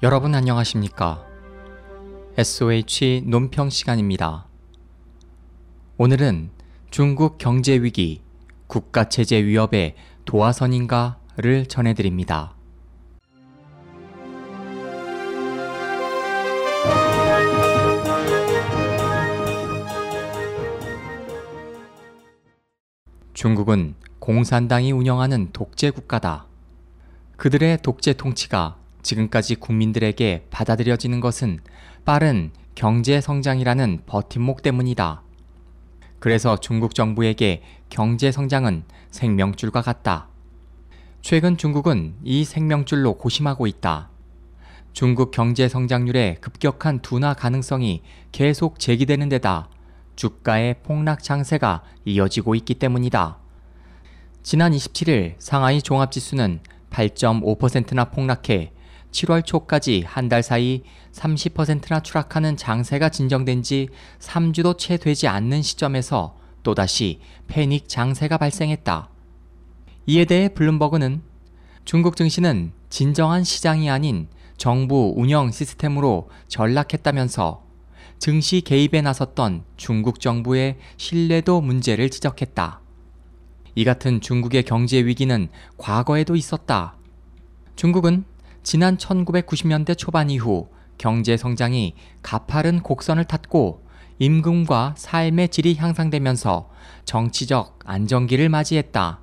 여러분 안녕하십니까? SOH 논평 시간입니다. 오늘은 중국 경제 위기, 국가 체제 위협의 도화선인가를 전해드립니다. 중국은 공산당이 운영하는 독재 국가다. 그들의 독재 통치가 지금까지 국민들에게 받아들여지는 것은 빠른 경제 성장이라는 버팀목 때문이다. 그래서 중국 정부에게 경제 성장은 생명줄과 같다. 최근 중국은 이 생명줄로 고심하고 있다. 중국 경제 성장률의 급격한 둔화 가능성이 계속 제기되는 데다 주가의 폭락 장세가 이어지고 있기 때문이다. 지난 27일 상하이 종합지수는 8.5%나 폭락해 7월 초까지 한 달 사이 30%나 추락하는 장세가 진정된 지 3주도 채 되지 않는 시점에서 또다시 패닉 장세가 발생했다. 이에 대해 블룸버그는 중국 증시는 진정한 시장이 아닌 정부 운영 시스템으로 전락했다면서 증시 개입에 나섰던 중국 정부의 신뢰도 문제를 지적했다. 이 같은 중국의 경제 위기는 과거에도 있었다. 중국은 지난 1990년대 초반 이후 경제 성장이 가파른 곡선을 탔고 임금과 삶의 질이 향상되면서 정치적 안정기를 맞이했다.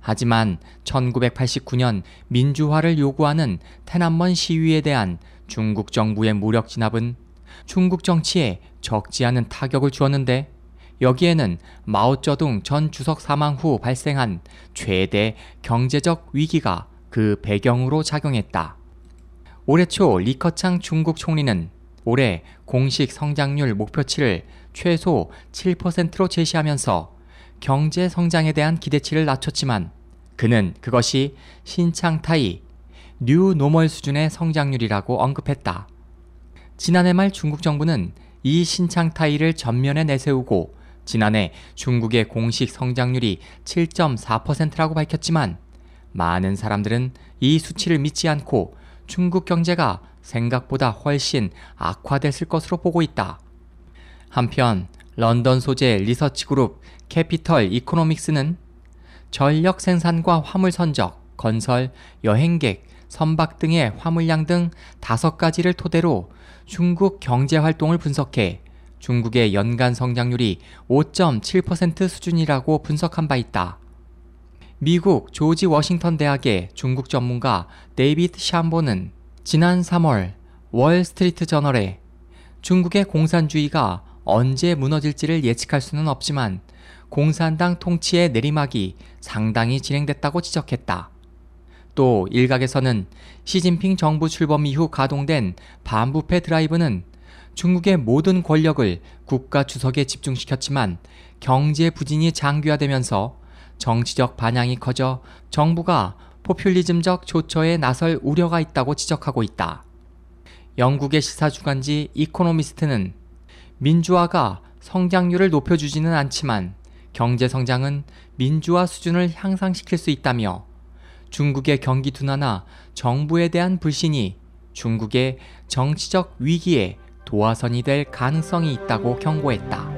하지만 1989년 민주화를 요구하는 테난먼 시위에 대한 중국 정부의 무력 진압은 중국 정치에 적지 않은 타격을 주었는데 여기에는 마오쩌둥 전 주석 사망 후 발생한 최대 경제적 위기가 그 배경으로 작용했다. 올해 초 리커창 중국 총리는 올해 공식 성장률 목표치를 최소 7%로 제시하면서 경제 성장에 대한 기대치를 낮췄지만 그는 그것이 신창타이, new normal 수준의 성장률이라고 언급했다. 지난해 말 중국 정부는 이 신창타이를 전면에 내세우고 지난해 중국의 공식 성장률이 7.4%라고 밝혔지만 많은 사람들은 이 수치를 믿지 않고 중국 경제가 생각보다 훨씬 악화됐을 것으로 보고 있다. 한편 런던 소재 리서치 그룹 캐피털 이코노믹스는 전력 생산과 화물 선적, 건설, 여행객, 선박 등의 화물량 등 다섯 가지를 토대로 중국 경제 활동을 분석해 중국의 연간 성장률이 5.7% 수준이라고 분석한 바 있다. 미국 조지 워싱턴 대학의 중국 전문가 데이비드 샴보는 지난 3월 월스트리트 저널에 중국의 공산주의가 언제 무너질지를 예측할 수는 없지만 공산당 통치의 내리막이 상당히 진행됐다고 지적했다. 또 일각에서는 시진핑 정부 출범 이후 가동된 반부패 드라이브는 중국의 모든 권력을 국가 주석에 집중시켰지만 경제 부진이 장기화되면서 정치적 반향이 커져 정부가 포퓰리즘적 조처에 나설 우려가 있다고 지적하고 있다. 영국의 시사주간지 이코노미스트는 민주화가 성장률을 높여주지는 않지만 경제 성장은 민주화 수준을 향상시킬 수 있다며 중국의 경기 둔화나 정부에 대한 불신이 중국의 정치적 위기에 도화선이 될 가능성이 있다고 경고했다.